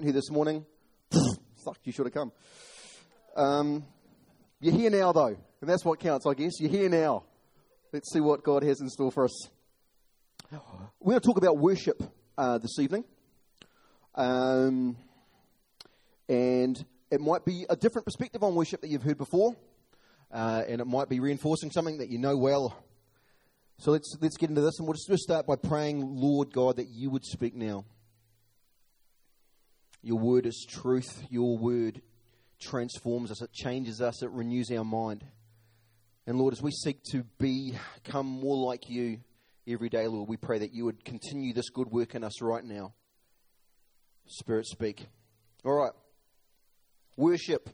here this morning. sucked, you should have come. Um, you're here now, though, and that's what counts, I guess. You're here now. Let's see what God has in store for us. We're going to talk about worship uh, this evening. Um, and it might be a different perspective on worship that you've heard before, uh, and it might be reinforcing something that you know well. So let's, let's get into this, and we'll just, we'll start by praying, Lord God, that you would speak now. Your word is truth. Your word transforms us, it changes us, it renews our mind. And Lord, as we seek to become more like you every day, Lord, we pray that you would continue this good work in us right now. Spirit, speak. All right. Worship.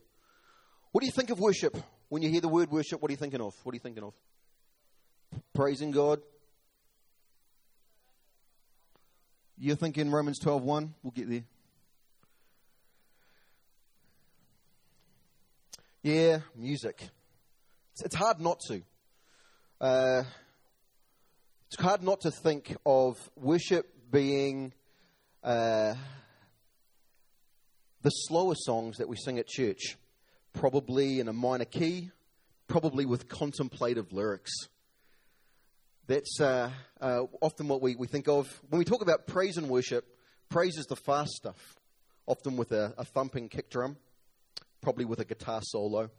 What do you think of worship? When you hear the word worship, what are you thinking of? What are you thinking of? Praising God. You're thinking Romans 12:1. We'll get there. Yeah, music. It's, it's hard not to. Uh, it's hard not to think of worship being uh, the slower songs that we sing at church, probably in a minor key, probably with contemplative lyrics. That's uh, uh, often what we, we think of. When we talk about praise and worship, praise is the fast stuff, often with a, a thumping kick drum probably with a guitar solo,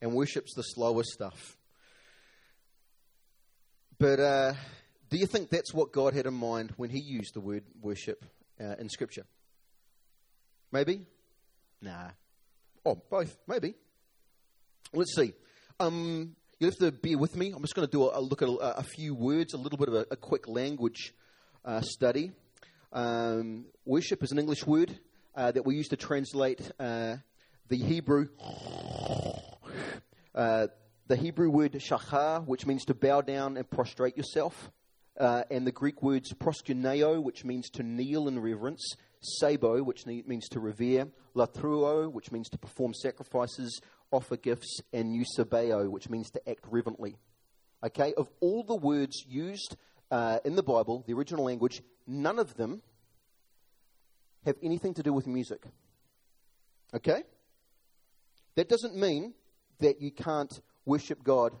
and worship's the slower stuff. But uh, do you think that's what God had in mind when He used the word worship uh, in Scripture? Maybe? Nah. Oh, both. Maybe. Let's see. Um, you have to bear with me. I'm just going to do a, a look at a, a, few words, a little bit of a, a quick language uh, study. Um, worship is an English word uh, that we use to translate uh, the Hebrew, uh, the Hebrew word shachar, which means to bow down and prostrate yourself, uh, and the Greek words proskuneo, which means to kneel in reverence, sabo, which means to revere, latreuo, which means to perform sacrifices, offer gifts, and eusebeo, which means to act reverently. Okay, of all the words used uh, in the Bible, the original language, none of them have anything to do with music. Okay? That doesn't mean that you can't worship God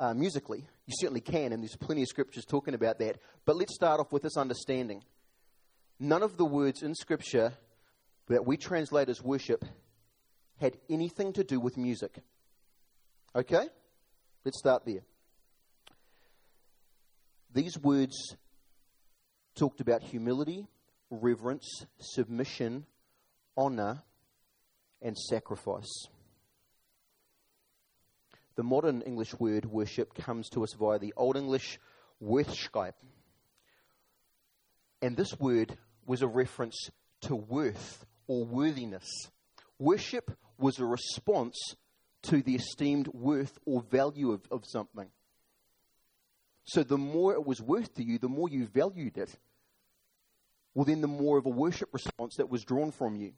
uh, musically. You certainly can, and there's plenty of scriptures talking about that. But let's start off with this understanding. None of the words in Scripture that we translate as worship had anything to do with music. Okay? Let's start there. These words talked about humility, reverence, submission, honor, and sacrifice. The modern English word worship comes to us via the Old English worthscipe. And this word was a reference to worth or worthiness. Worship was a response to the esteemed worth or value of, of something. So the more it was worth to you, the more you valued it, well, then the more of a worship response that was drawn from you.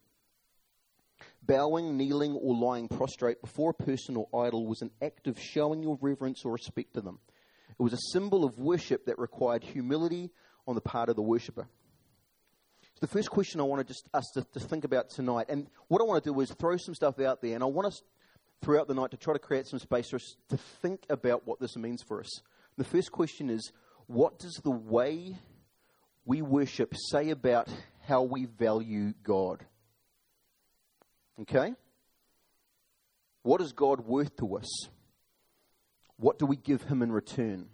Bowing, kneeling, or lying prostrate before a person or idol was an act of showing your reverence or respect to them. It was a symbol of worship that required humility on the part of the worshiper. So the first question I want to just us to, to think about tonight, and what I want to do is throw some stuff out there, and I want us throughout the night to try to create some space for us to think about what this means for us. The first question is, what does the way we worship say about how we value God? Okay? What is God worth to us? What do we give Him in return?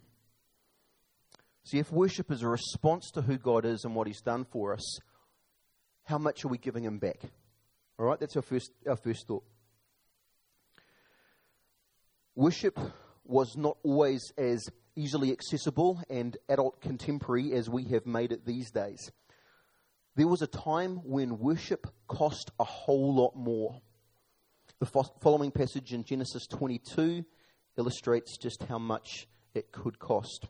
See, if worship is a response to who God is and what He's done for us, how much are we giving Him back? All right, that's our first, our first thought. Worship was not always as easily accessible and adult contemporary as we have made it these days. There was a time when worship cost a whole lot more. The following passage in Genesis 22 illustrates just how much it could cost.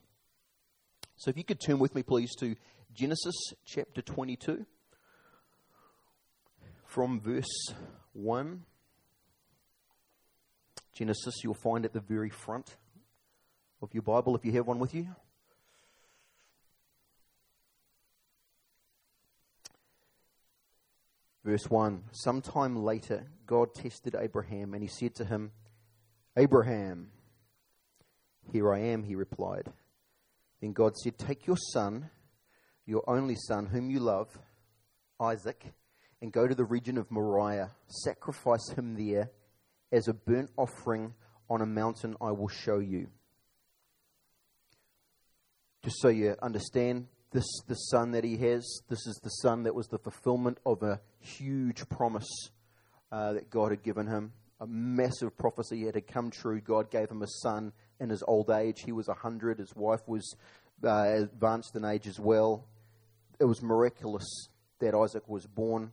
So, if you could turn with me, please, to Genesis chapter 22 from verse 1. Genesis, you'll find at the very front of your Bible if you have one with you. Verse 1 Sometime later, God tested Abraham, and he said to him, Abraham, here I am, he replied. Then God said, Take your son, your only son, whom you love, Isaac, and go to the region of Moriah. Sacrifice him there as a burnt offering on a mountain I will show you. Just so you understand, this the son that he has, this is the son that was the fulfillment of a huge promise uh, that God had given him. A massive prophecy had come true. God gave him a son in his old age. He was 100. His wife was uh, advanced in age as well. It was miraculous that Isaac was born.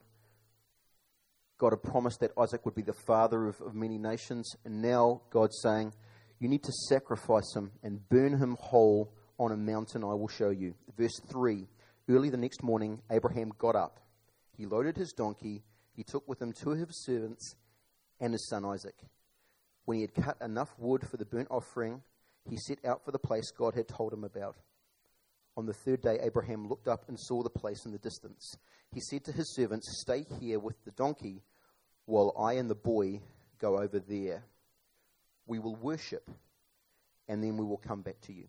God had promised that Isaac would be the father of, of many nations. And now God's saying, You need to sacrifice him and burn him whole on a mountain I will show you. Verse 3 Early the next morning, Abraham got up. He loaded his donkey. He took with him two of his servants and his son Isaac. When he had cut enough wood for the burnt offering, he set out for the place God had told him about. On the third day, Abraham looked up and saw the place in the distance. He said to his servants, Stay here with the donkey while I and the boy go over there. We will worship, and then we will come back to you.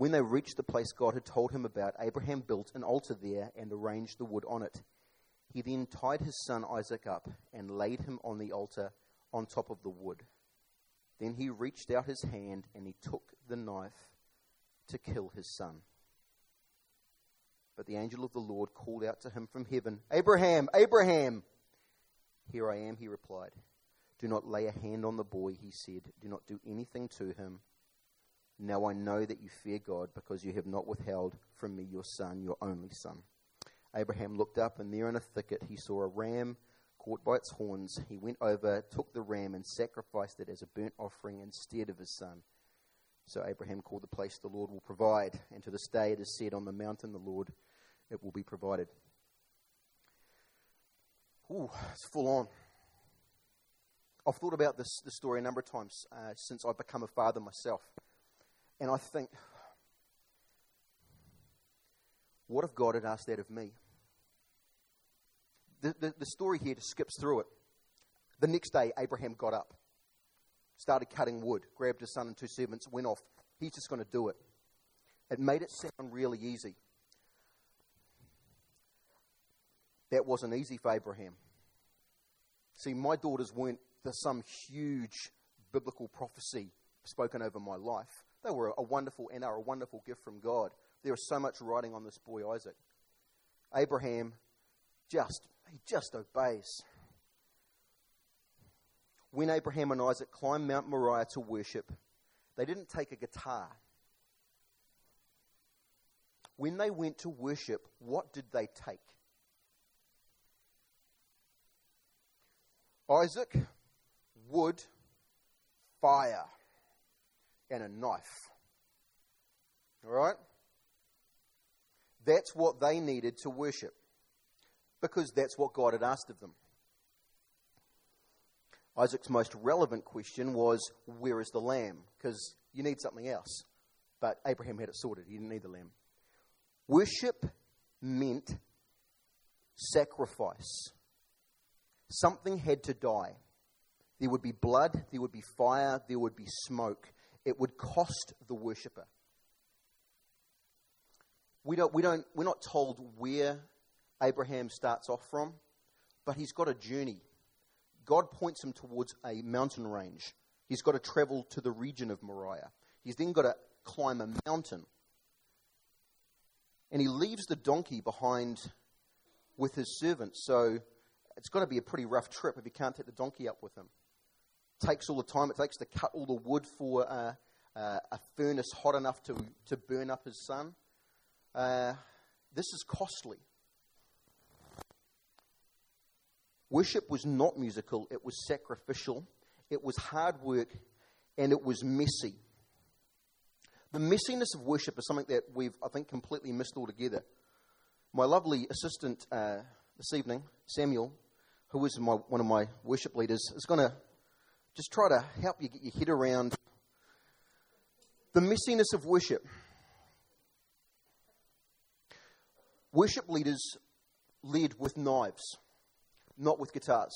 When they reached the place God had told him about, Abraham built an altar there and arranged the wood on it. He then tied his son Isaac up and laid him on the altar on top of the wood. Then he reached out his hand and he took the knife to kill his son. But the angel of the Lord called out to him from heaven, Abraham, Abraham! Here I am, he replied. Do not lay a hand on the boy, he said. Do not do anything to him now I know that you fear God because you have not withheld from me your son, your only son. Abraham looked up, and there in a thicket he saw a ram caught by its horns. He went over, took the ram, and sacrificed it as a burnt offering instead of his son. So Abraham called the place the Lord will provide, and to this day it is said, On the mountain the Lord it will be provided. Ooh, it's full on. I've thought about this, this story a number of times uh, since I've become a father myself. And I think, what if God had asked that of me? The, the, the story here just skips through it. The next day, Abraham got up, started cutting wood, grabbed his son and two servants, went off. He's just going to do it. It made it sound really easy. That wasn't easy for Abraham. See, my daughters weren't the, some huge biblical prophecy spoken over my life. They were a wonderful and are a wonderful gift from God. There is so much writing on this boy Isaac. Abraham just he just obeys. When Abraham and Isaac climbed Mount Moriah to worship, they didn't take a guitar. When they went to worship, what did they take? Isaac, wood, fire and a knife. All right? That's what they needed to worship because that's what God had asked of them. Isaac's most relevant question was, Where is the lamb? Because you need something else. But Abraham had it sorted. He didn't need the lamb. Worship meant sacrifice. Something had to die. There would be blood, there would be fire, there would be smoke it would cost the worshipper. We don't, we don't, we're not told where Abraham starts off from, but he's got a journey. God points him towards a mountain range. He's got to travel to the region of Moriah. He's then got to climb a mountain. And he leaves the donkey behind with his servants. So it's got to be a pretty rough trip if he can't take the donkey up with him takes all the time it takes to cut all the wood for uh, uh, a furnace hot enough to, to burn up his son. Uh, this is costly. Worship was not musical, it was sacrificial, it was hard work, and it was messy. The messiness of worship is something that we've, I think, completely missed altogether. My lovely assistant uh, this evening, Samuel, who is my, one of my worship leaders, is going to just try to help you get your head around the messiness of worship. Worship leaders led with knives, not with guitars.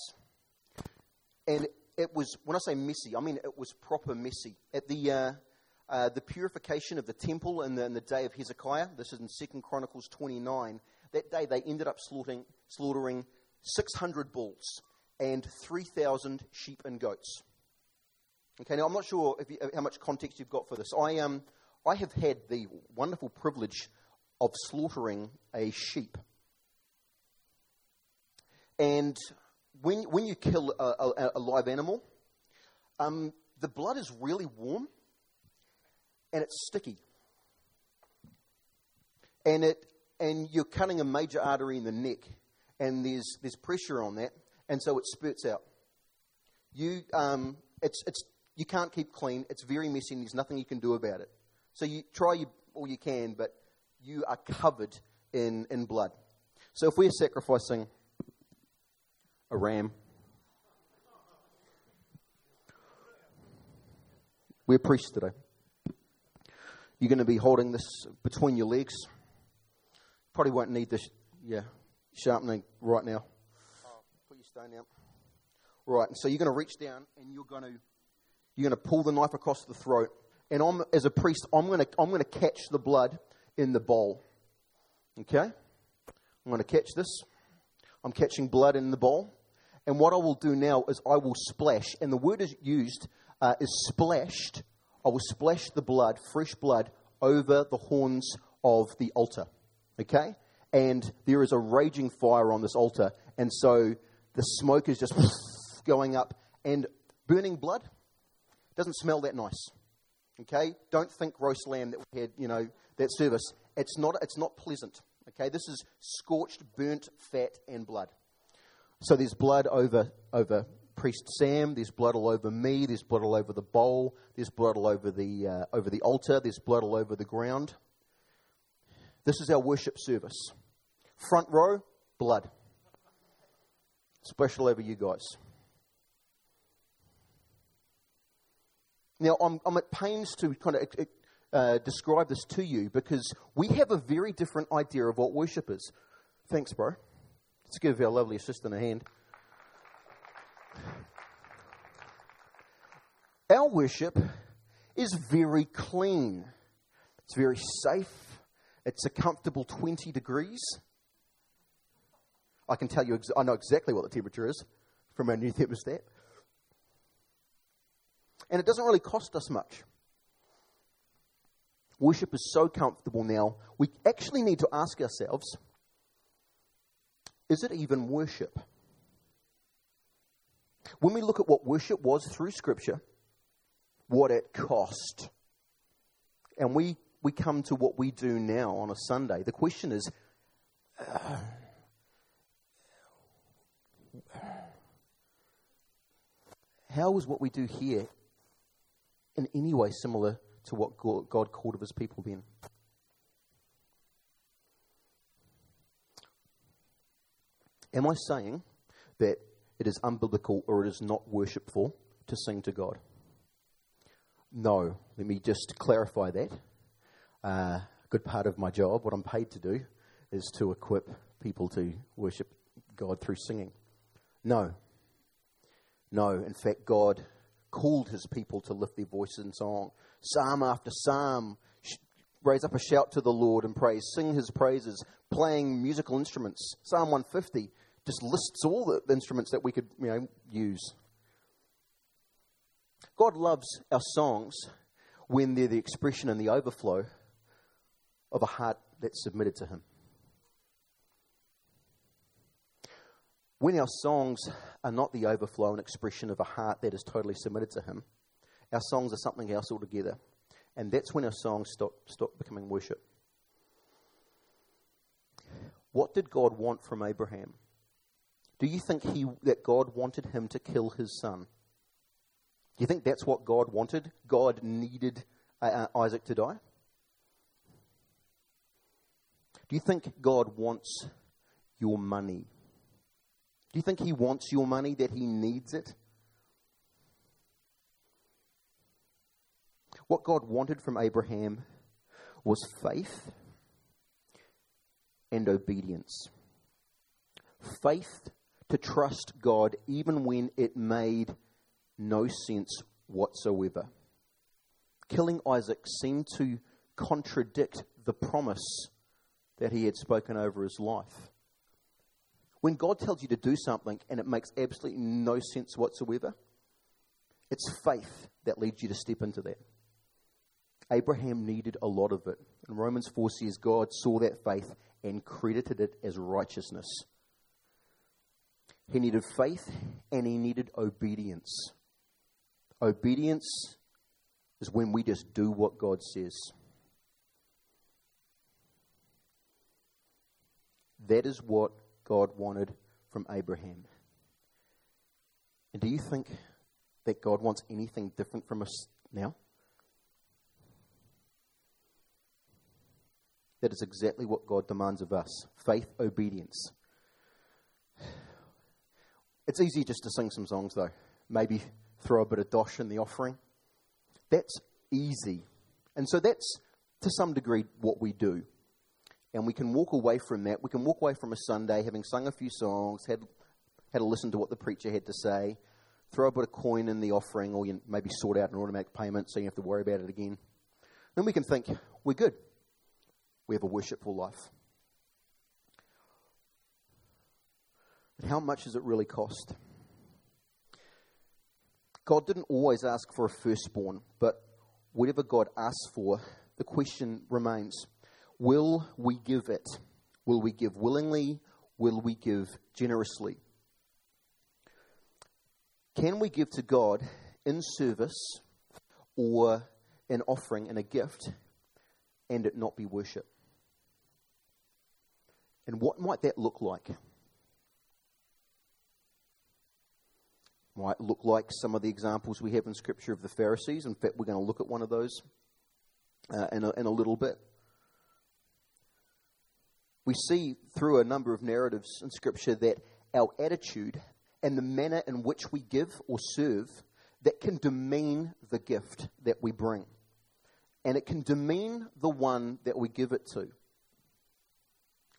And it was, when I say messy, I mean it was proper messy. At the, uh, uh, the purification of the temple in the, in the day of Hezekiah, this is in 2 Chronicles 29, that day they ended up slaughtering, slaughtering 600 bulls and 3,000 sheep and goats. Okay, now I'm not sure you, how much context you've got for this. I, um, I have had the wonderful privilege of slaughtering a sheep. And when, when you kill a, a, a live animal, um, the blood is really warm and it's sticky. And, it, and you're cutting a major artery in the neck, and there's, there's pressure on that, and so it spurts out. You, um, it's, it's, you can't keep clean, it's very messy, and there's nothing you can do about it. So you try all you can, but you are covered in, in blood. So if we're sacrificing a ram, we're priests today. You're going to be holding this between your legs. Probably won't need this, yeah, sharpening right now. Oh, put your stone out. Right, and so you're going to reach down and you're going to you're going to pull the knife across the throat. And I'm, as a priest, I'm going to I'm going to catch the blood in the bowl. Okay? I'm going to catch this. I'm catching blood in the bowl. And what I will do now is I will splash, and the word is used uh, is splashed. I will splash the blood, fresh blood, over the horns of the altar. Okay? And there is a raging fire on this altar, and so the smoke is just going up and burning blood. Doesn't smell that nice. Okay? Don't think roast lamb that we had, you know, that service. It's not, it's not pleasant. Okay? This is scorched, burnt fat and blood. So there's blood over, over priest Sam, there's blood all over me, there's blood all over the bowl, there's blood all over the, uh, over the altar, there's blood all over the ground. This is our worship service. Front row, blood. Special over you guys. Now, I'm, I'm at pains to kind of uh, describe this to you because we have a very different idea of what worship is. Thanks, bro. Let's give our lovely assistant a hand. Our worship is very clean, it's very safe, it's a comfortable 20 degrees. I can tell you, I know exactly what the temperature is from our new thermostat. And it doesn't really cost us much. Worship is so comfortable now, we actually need to ask ourselves is it even worship? When we look at what worship was through Scripture, what it cost, and we, we come to what we do now on a Sunday, the question is uh, how is what we do here in any way similar to what God called of his people then? Am I saying that it is unbiblical or it is not worshipful to sing to God? No. Let me just clarify that. Uh, a good part of my job, what I'm paid to do, is to equip people to worship God through singing. No. No. In fact, God called his people to lift their voice in song. Psalm after psalm, raise up a shout to the Lord and praise, sing his praises, playing musical instruments. Psalm 150 just lists all the instruments that we could you know, use. God loves our songs when they're the expression and the overflow of a heart that's submitted to Him. When our songs are not the overflow and expression of a heart that is totally submitted to Him, our songs are something else altogether. And that's when our songs stop, stop becoming worship. What did God want from Abraham? Do you think he, that God wanted him to kill his son? Do you think that's what God wanted? God needed uh, uh, Isaac to die? Do you think God wants your money? Do you think He wants your money, that He needs it? What God wanted from Abraham was faith and obedience. Faith to trust God even when it made no sense whatsoever. Killing Isaac seemed to contradict the promise that he had spoken over his life. When God tells you to do something and it makes absolutely no sense whatsoever, it's faith that leads you to step into that. Abraham needed a lot of it. And Romans 4 says God saw that faith and credited it as righteousness. He needed faith and he needed obedience. Obedience is when we just do what God says. That is what God wanted from Abraham. And do you think that God wants anything different from us now? That is exactly what God demands of us faith, obedience. It's easy just to sing some songs, though. Maybe throw a bit of dosh in the offering. That's easy. And so that's to some degree what we do. And we can walk away from that. We can walk away from a Sunday having sung a few songs, had, had to listen to what the preacher had to say, throw a bit of coin in the offering, or you maybe sort out an automatic payment so you have to worry about it again. Then we can think, we're good we have a worshipful life. But how much does it really cost? God didn't always ask for a firstborn, but whatever God asks for, the question remains will we give it? Will we give willingly? Will we give generously? Can we give to God in service or an offering and a gift and it not be worship? And what might that look like? Might look like some of the examples we have in Scripture of the Pharisees. In fact, we're going to look at one of those uh, in, a, in a little bit. We see through a number of narratives in Scripture that our attitude and the manner in which we give or serve that can demean the gift that we bring. And it can demean the one that we give it to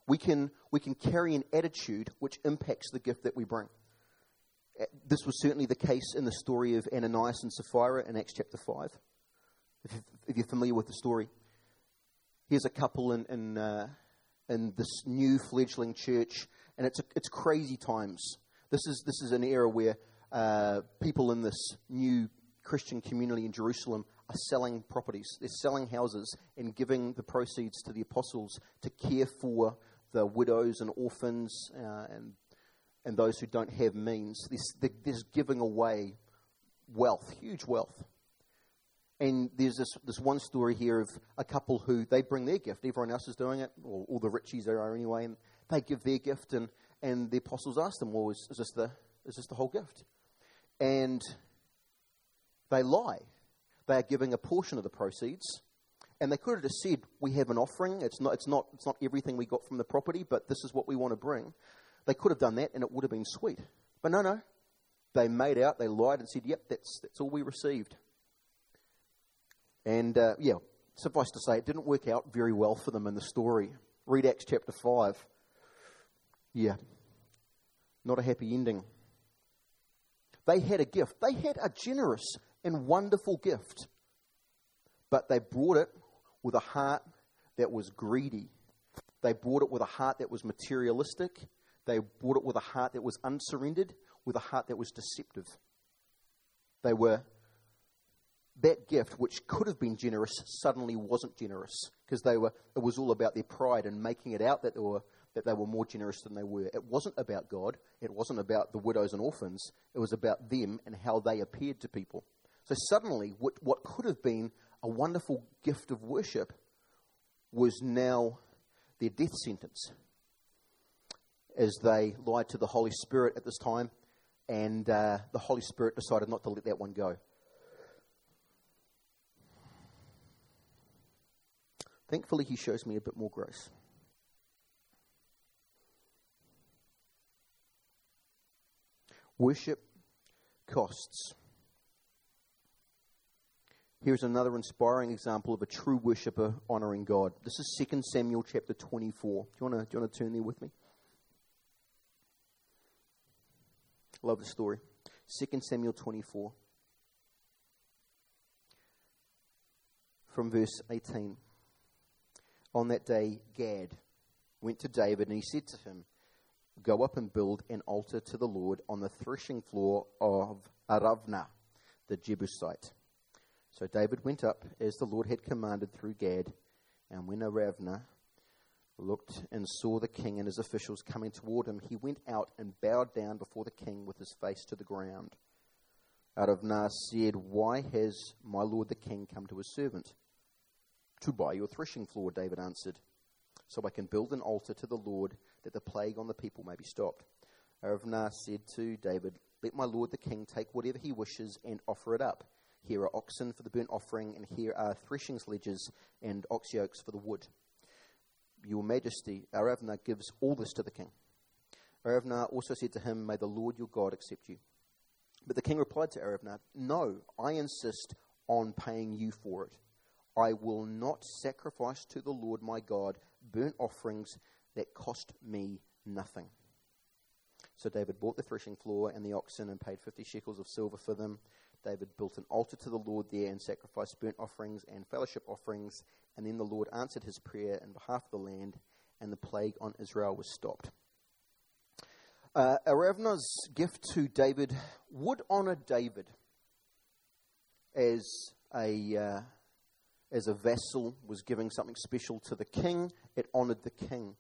we can, we can carry an attitude which impacts the gift that we bring. Uh, this was certainly the case in the story of Ananias and Sapphira in Acts chapter 5. If you're familiar with the story, here's a couple in, in, uh, in this new fledgling church, and it's, a, it's crazy times. This is, this is an era where uh, people in this new Christian community in Jerusalem are selling properties. They're selling houses and giving the proceeds to the apostles to care for the widows and orphans uh, and, and those who don't have means. This, there's giving away wealth, huge wealth. And there's this, this one story here of a couple who they bring their gift. Everyone else is doing it, or all the richies there are anyway, and they give their gift. And, and the apostles ask them, Well, is, is, this the, is this the whole gift? And they lie. They are giving a portion of the proceeds and they could have just said, We have an offering. It's not, it's, not, it's not everything we got from the property, but this is what we want to bring. They could have done that and it would have been sweet. But no, no. They made out, they lied and said, Yep, that's, that's all we received. And uh, yeah, suffice to say, it didn't work out very well for them in the story. Read Acts chapter 5. Yeah, not a happy ending. They had a gift, they had a generous and wonderful gift, but they brought it with a heart that was greedy. They brought it with a heart that was materialistic. They brought it with a heart that was unsurrendered, with a heart that was deceptive. They were, that gift, which could have been generous, suddenly wasn't generous because they were, it was all about their pride and making it out that they were, that they were more generous than they were. It wasn't about God. It wasn't about the widows and orphans. It was about them and how they appeared to people. So suddenly, what, what could have been a wonderful gift of worship was now their death sentence. as they lied to the Holy Spirit at this time, and uh, the Holy Spirit decided not to let that one go. Thankfully, He shows me a bit more grace. Worship costs. Here's another inspiring example of a true worshipper honoring God. This is 2 Samuel chapter 24. Do you want to, do you want to turn there with me? Love the story. 2 Samuel 24. From verse 18. On that day, Gad went to David and he said to him, Go up and build an altar to the Lord on the threshing floor of Aravna, the Jebusite. So David went up as the Lord had commanded through Gad, and when Aravna looked and saw the king and his officials coming toward him, he went out and bowed down before the king with his face to the ground. Aravna said, Why has my lord the king come to his servant? To buy your threshing floor, David answered, so I can build an altar to the Lord that the plague on the people may be stopped. Aravna said to David, Let my lord the king take whatever he wishes and offer it up. Here are oxen for the burnt offering, and here are threshing sledges and ox yokes for the wood. Your majesty, Aravna gives all this to the king. Aravna also said to him, May the Lord your God accept you. But the king replied to Aravna, No, I insist on paying you for it. I will not sacrifice to the Lord my God burnt offerings that cost me nothing. So David bought the threshing floor and the oxen and paid 50 shekels of silver for them. David built an altar to the Lord there and sacrificed burnt offerings and fellowship offerings. And then the Lord answered his prayer in behalf of the land, and the plague on Israel was stopped. Uh, Aravna's gift to David would honor David as a, uh, as a vassal was giving something special to the king. It honored the king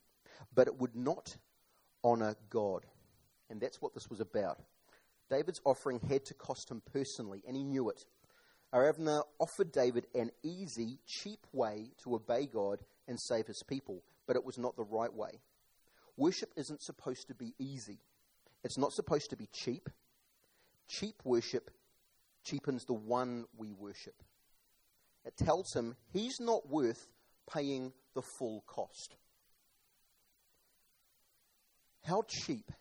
but it would not honor God. And that's what this was about. David's offering had to cost him personally, and he knew it. Aravna offered David an easy, cheap way to obey God and save his people, but it was not the right way. Worship isn't supposed to be easy, it's not supposed to be cheap. Cheap worship cheapens the one we worship. It tells him he's not worth paying the full cost. How cheap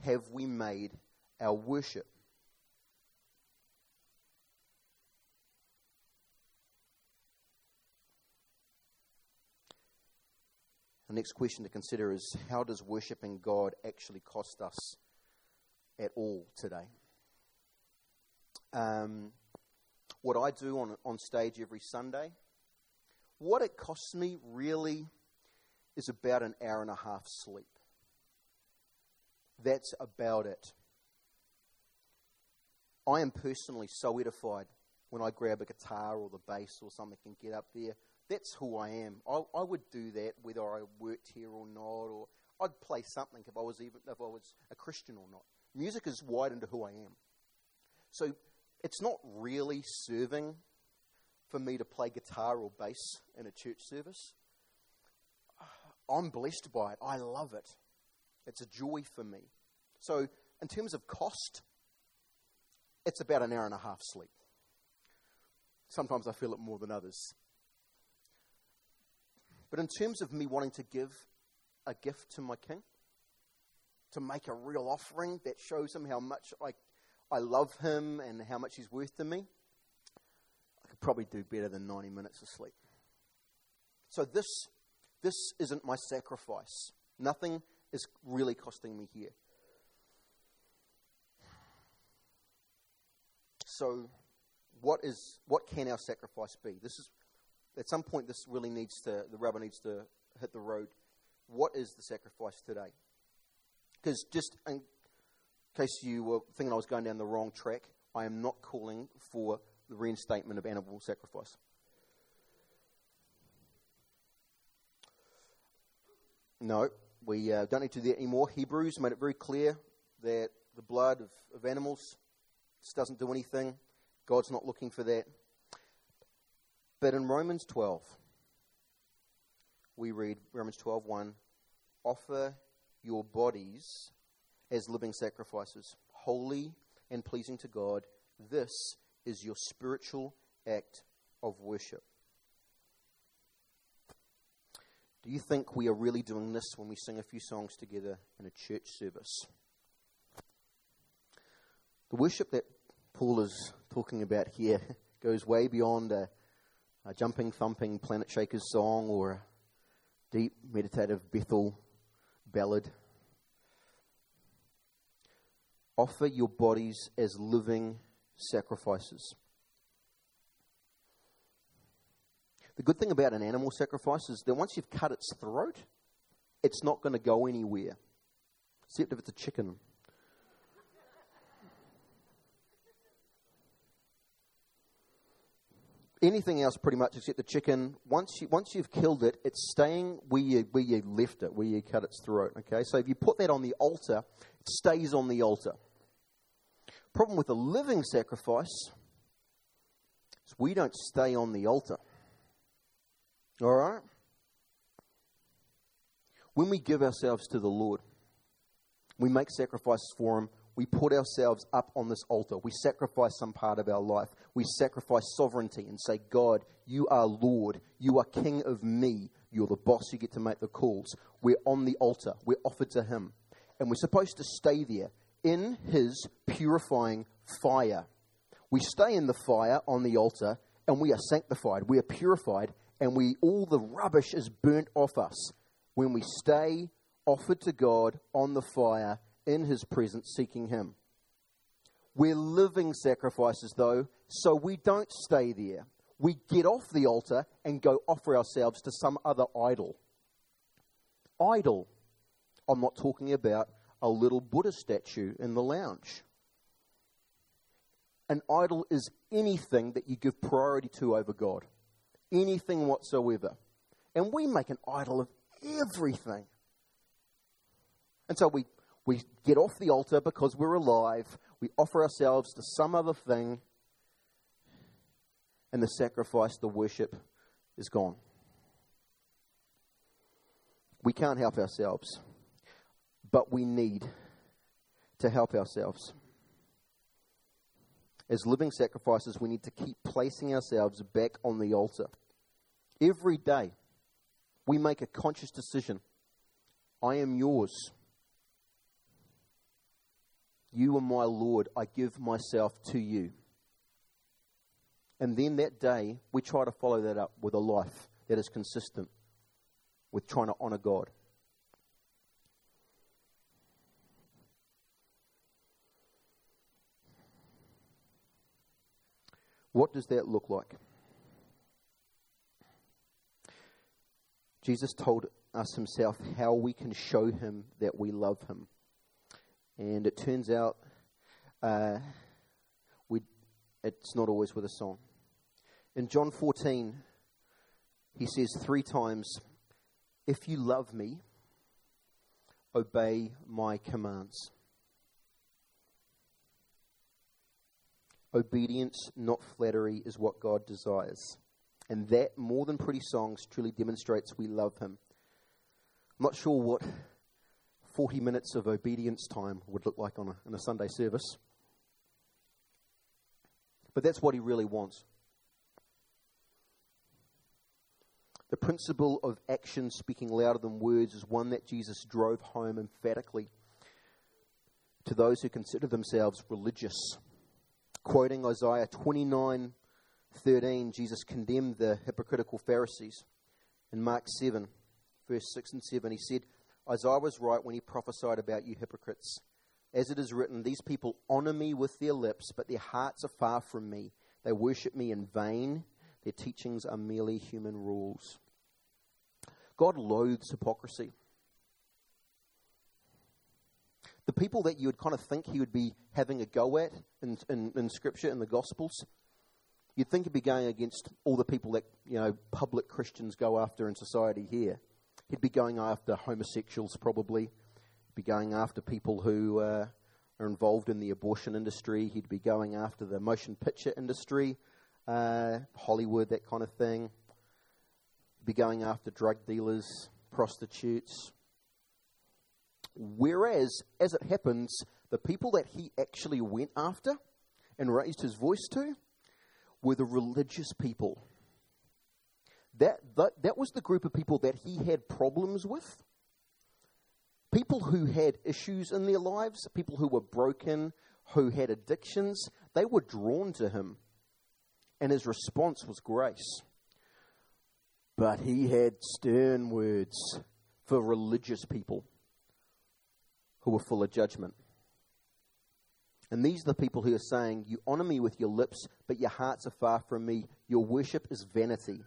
have we made our worship? The next question to consider is how does worshiping God actually cost us at all today? Um, what I do on, on stage every Sunday, what it costs me really is about an hour and a half sleep that's about it. I am personally so edified when I grab a guitar or the bass or something and get up there. That's who I am. I, I would do that whether I worked here or not, or I'd play something if I was even if I was a Christian or not. Music is wide into who I am. So it's not really serving for me to play guitar or bass in a church service. I'm blessed by it. I love it. It's a joy for me. So, in terms of cost, it's about an hour and a half sleep. Sometimes I feel it more than others. But in terms of me wanting to give a gift to my king, to make a real offering that shows him how much I, I love him and how much he's worth to me, I could probably do better than 90 minutes of sleep. So this, this isn't my sacrifice. Nothing is really costing me here. So, what is what can our sacrifice be? This is at some point this really needs to the rubber needs to hit the road. What is the sacrifice today? Because just in case you were thinking I was going down the wrong track, I am not calling for the reinstatement of animal sacrifice. No, we uh, don't need to do that anymore. Hebrews made it very clear that the blood of, of animals just doesn't do anything. God's not looking for that. But in Romans 12, we read Romans 12:1, offer your bodies as living sacrifices, holy and pleasing to God. This is your spiritual act of worship. Do you think we are really doing this when we sing a few songs together in a church service? The worship that Paul is talking about here goes way beyond a, a jumping, thumping Planetshakers song or a deep, meditative Bethel ballad. Offer your bodies as living sacrifices. The good thing about an animal sacrifice is that once you've cut its throat, it's not going to go anywhere, except if it's a chicken. Anything else, pretty much, except the chicken. Once you once you've killed it, it's staying where you where you left it, where you cut its throat. Okay, so if you put that on the altar, it stays on the altar. Problem with a living sacrifice is we don't stay on the altar. All right? When we give ourselves to the Lord, we make sacrifices for Him. We put ourselves up on this altar. We sacrifice some part of our life. We sacrifice sovereignty and say, God, you are Lord. You are King of me. You're the boss. You get to make the calls. We're on the altar. We're offered to Him. And we're supposed to stay there in His purifying fire. We stay in the fire on the altar and we are sanctified. We are purified and we all the rubbish is burnt off us when we stay offered to God on the fire in his presence seeking him. We're living sacrifices though, so we don't stay there. We get off the altar and go offer ourselves to some other idol. Idol. I'm not talking about a little Buddha statue in the lounge. An idol is anything that you give priority to over God anything whatsoever. And we make an idol of everything. And so we, we get off the altar because we're alive. We offer ourselves to some other thing. And the sacrifice, the worship, is gone. We can't help ourselves, but we need to help ourselves. As living sacrifices, we need to keep placing ourselves back on the altar. Every day, we make a conscious decision I am yours. You are my Lord. I give myself to you. And then that day, we try to follow that up with a life that is consistent with trying to honor God. What does that look like? Jesus told us himself how we can show him that we love him. And it turns out uh, we, it's not always with a song. In John 14, he says three times, If you love me, obey my commands. Obedience, not flattery, is what God desires. And that, more than pretty songs, truly demonstrates we love Him. I'm not sure what 40 minutes of obedience time would look like on a, in a Sunday service. But that's what He really wants. The principle of action speaking louder than words is one that Jesus drove home emphatically to those who consider themselves religious. Quoting Isaiah 29 13, Jesus condemned the hypocritical Pharisees. In Mark 7, verse 6 and 7, he said, Isaiah was right when he prophesied about you hypocrites. As it is written, These people honor me with their lips, but their hearts are far from me. They worship me in vain. Their teachings are merely human rules. God loathes hypocrisy. The people that you would kind of think he would be having a go at in, in, in Scripture, in the Gospels, You'd think he'd be going against all the people that, you know, public Christians go after in society here. He'd be going after homosexuals, probably. He'd be going after people who uh, are involved in the abortion industry. He'd be going after the motion picture industry, uh, Hollywood, that kind of thing. He'd be going after drug dealers, prostitutes, Whereas, as it happens, the people that he actually went after and raised his voice to were the religious people. That, that, that was the group of people that he had problems with. People who had issues in their lives, people who were broken, who had addictions, they were drawn to him. And his response was grace. But he had stern words for religious people who were full of judgment. And these are the people who are saying, You honor me with your lips, but your hearts are far from me. Your worship is vanity.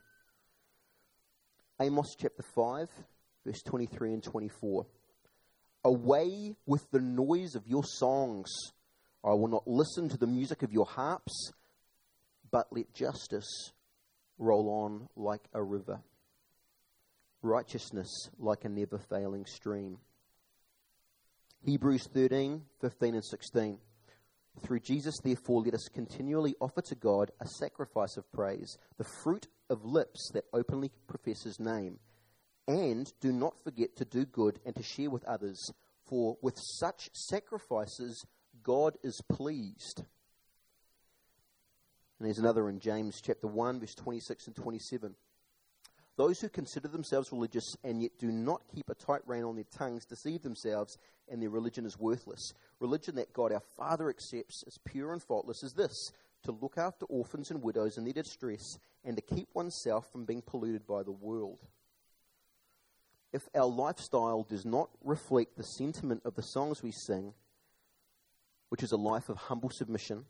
Amos chapter 5, verse 23 and 24. Away with the noise of your songs. I will not listen to the music of your harps, but let justice roll on like a river, righteousness like a never failing stream. Hebrews 13, 15, and 16. Through Jesus, therefore, let us continually offer to God a sacrifice of praise, the fruit of lips that openly profess his name. And do not forget to do good and to share with others, for with such sacrifices, God is pleased. And there's another in James chapter 1, verse 26 and 27. Those who consider themselves religious and yet do not keep a tight rein on their tongues deceive themselves, and their religion is worthless. Religion that God our Father accepts as pure and faultless is this to look after orphans and widows in their distress, and to keep oneself from being polluted by the world. If our lifestyle does not reflect the sentiment of the songs we sing, which is a life of humble submission,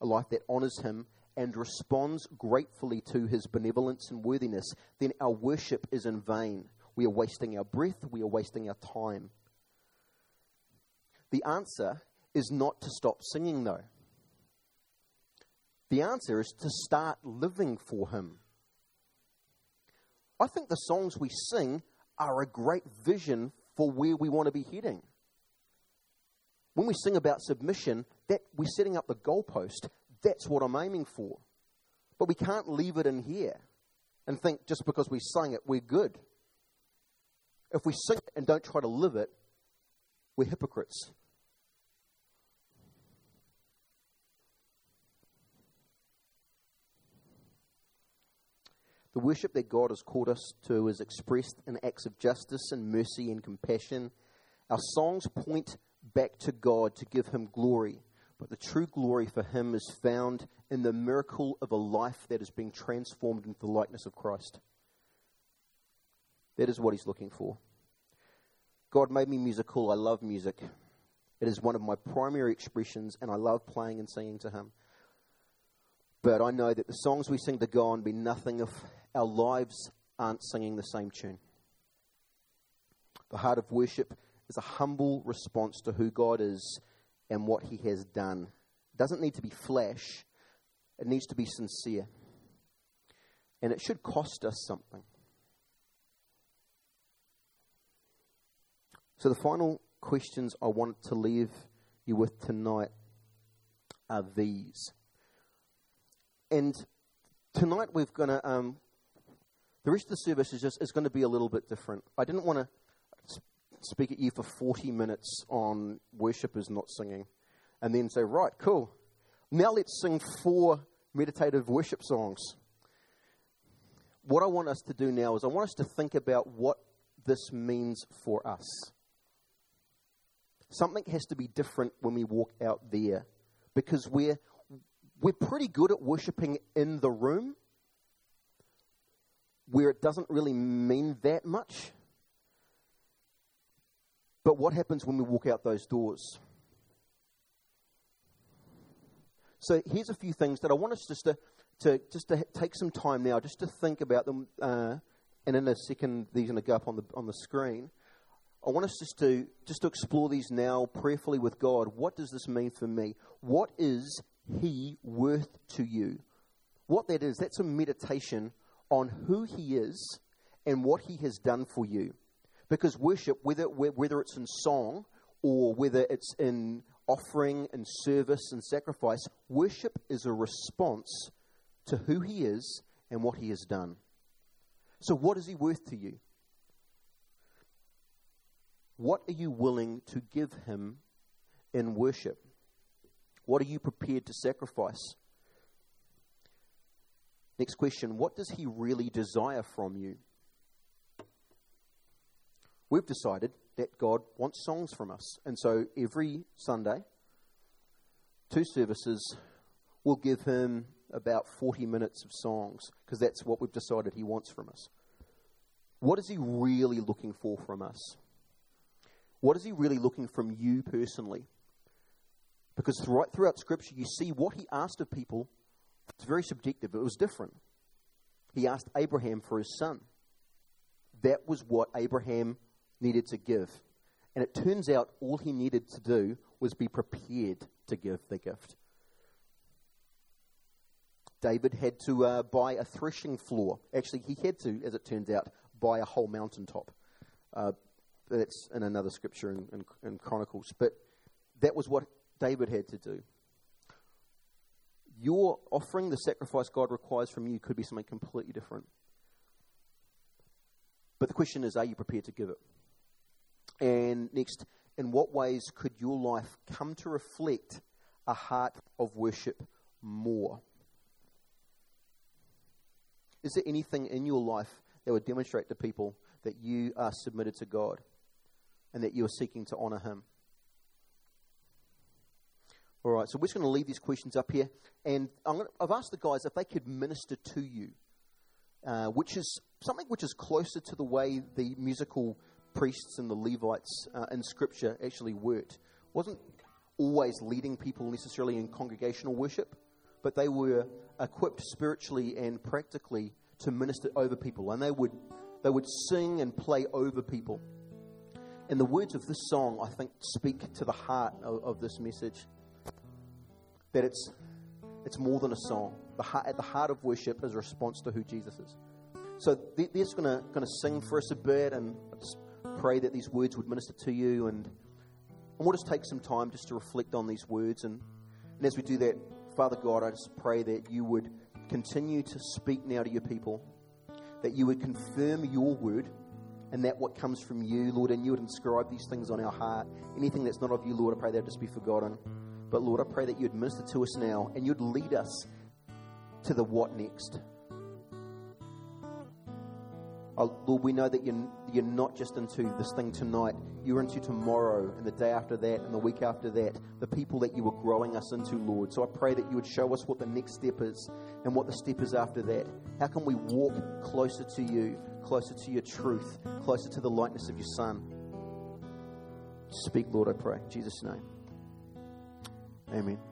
a life that honors Him and responds gratefully to his benevolence and worthiness, then our worship is in vain. We are wasting our breath, we are wasting our time. The answer is not to stop singing, though. The answer is to start living for him. I think the songs we sing are a great vision for where we want to be heading. When we sing about submission, that we're setting up the goalpost that's what I'm aiming for. But we can't leave it in here and think just because we sang it, we're good. If we sing it and don't try to live it, we're hypocrites. The worship that God has called us to is expressed in acts of justice and mercy and compassion. Our songs point back to God to give Him glory. But the true glory for him is found in the miracle of a life that is being transformed into the likeness of Christ. That is what he's looking for. God made me musical. I love music. It is one of my primary expressions, and I love playing and singing to him. But I know that the songs we sing to God be nothing if our lives aren't singing the same tune. The heart of worship is a humble response to who God is and what he has done. It doesn't need to be flash, it needs to be sincere. And it should cost us something. So, the final questions I want to leave you with tonight are these. And tonight we're going to, um, the rest of the service is just is going to be a little bit different. I didn't want to speak at you for 40 minutes on worship is not singing, and then say, right, cool. Now let's sing four meditative worship songs. What I want us to do now is I want us to think about what this means for us. Something has to be different when we walk out there because we're, we're pretty good at worshiping in the room where it doesn't really mean that much. But what happens when we walk out those doors? So here's a few things that I want us just to, to just to take some time now, just to think about them. Uh, and in a second, these are going to go up on the on the screen. I want us just to just to explore these now prayerfully with God. What does this mean for me? What is He worth to you? What that is, that's a meditation on who He is and what He has done for you. Because worship, whether, whether it's in song or whether it's in offering and service and sacrifice, worship is a response to who He is and what He has done. So, what is He worth to you? What are you willing to give Him in worship? What are you prepared to sacrifice? Next question What does He really desire from you? We've decided that God wants songs from us. And so every Sunday, two services, we'll give Him about 40 minutes of songs because that's what we've decided He wants from us. What is He really looking for from us? What is He really looking from you personally? Because right throughout Scripture, you see what He asked of people. It's very subjective. It was different. He asked Abraham for his son. That was what Abraham needed to give. And it turns out all he needed to do was be prepared to give the gift. David had to uh, buy a threshing floor. Actually, he had to, as it turns out, buy a whole mountaintop. Uh, that's in another scripture in, in, in Chronicles. But that was what David had to do. Your offering, the sacrifice God requires from you, could be something completely different. But the question is, are you prepared to give it? And next, in what ways could your life come to reflect a heart of worship more? Is there anything in your life that would demonstrate to people that you are submitted to God and that you are seeking to honor Him? All right, so we're just going to leave these questions up here. And i have asked the guys if they could minister to you, uh, which is something which is closer to the way the musical priests and the Levites uh, in Scripture actually worked. wasn't always leading people necessarily in congregational worship, but they were equipped spiritually and practically to minister over people, and they would they would sing and play over people. And the words of this song, I think, speak to the heart of, of this message. That it's it's more than a song. The heart, at the heart of worship is a response to who Jesus is. So they're just going to sing for us a bit, and pray that these words would minister to you. And, and we'll just take some time just to reflect on these words. And, and as we do that, Father God, I just pray that you would continue to speak now to your people, that you would confirm your word and that what comes from you, Lord, and you would inscribe these things on our heart. Anything that's not of you, Lord, I pray that just be forgotten. But Lord, I pray that you'd minister to us now and you'd lead us to the what next. Lord, we know that you're, you're not just into this thing tonight, you're into tomorrow and the day after that and the week after that, the people that you are growing us into, Lord. So I pray that you would show us what the next step is and what the step is after that. How can we walk closer to you, closer to your truth, closer to the likeness of your Son? Speak, Lord, I pray. In Jesus' name. Amen.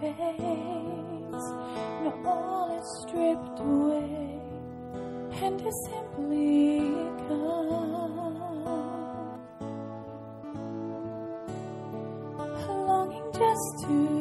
face. Now all is stripped away, and is simply gone. A longing just to.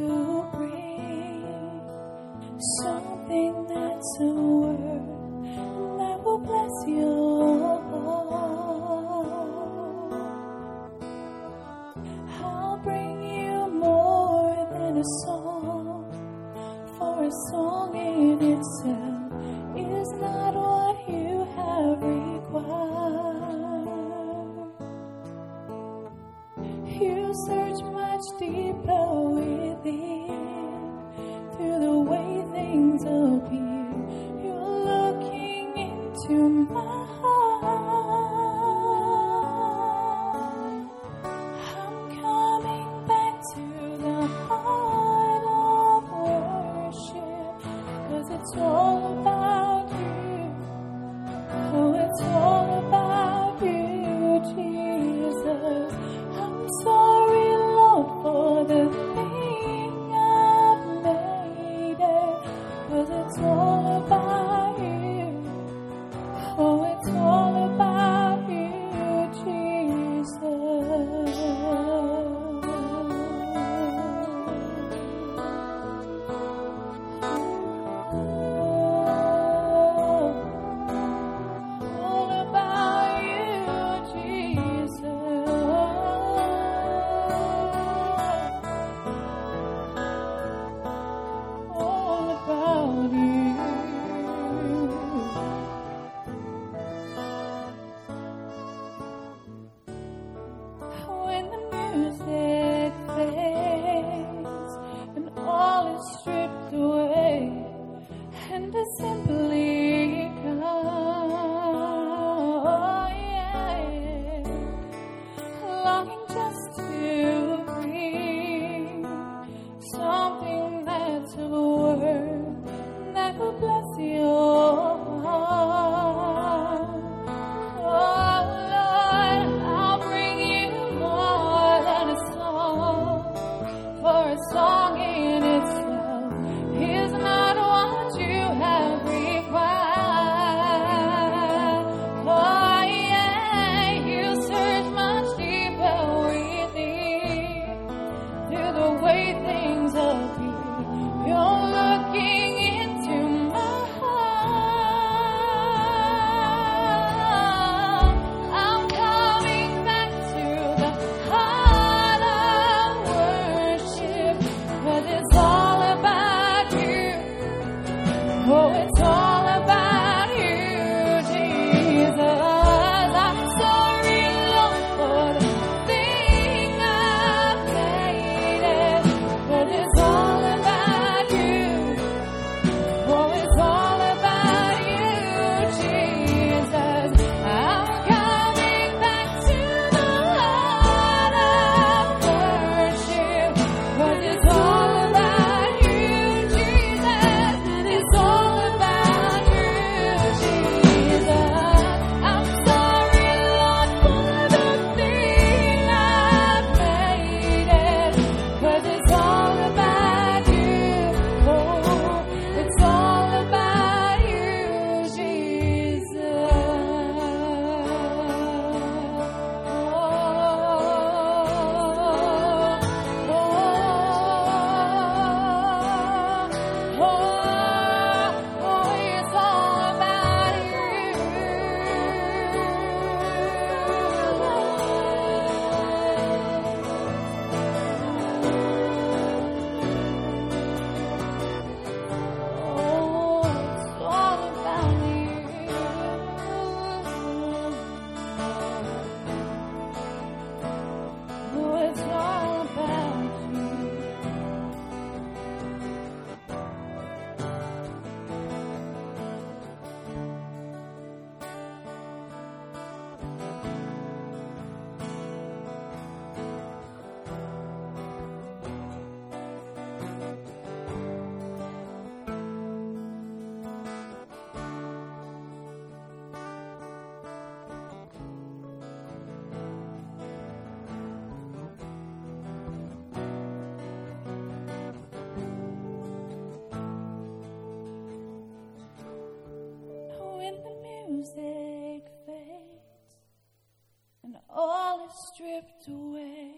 Stripped away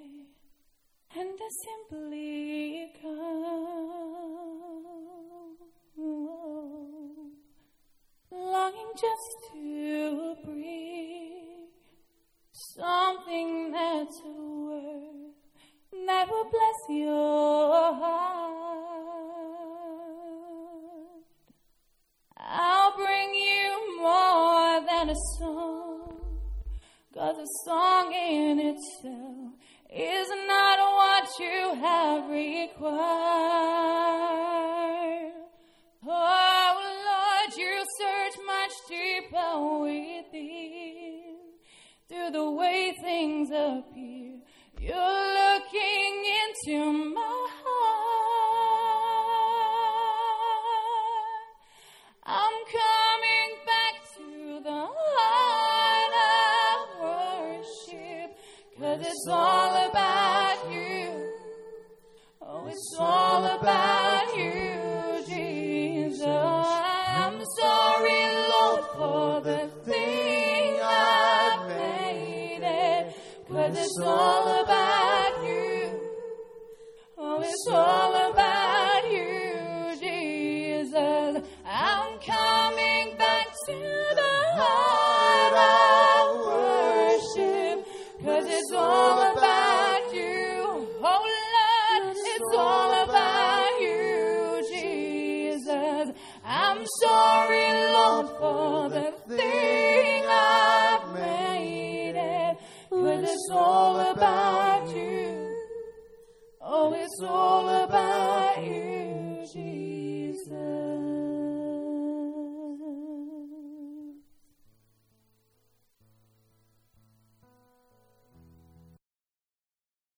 and I simply come longing just to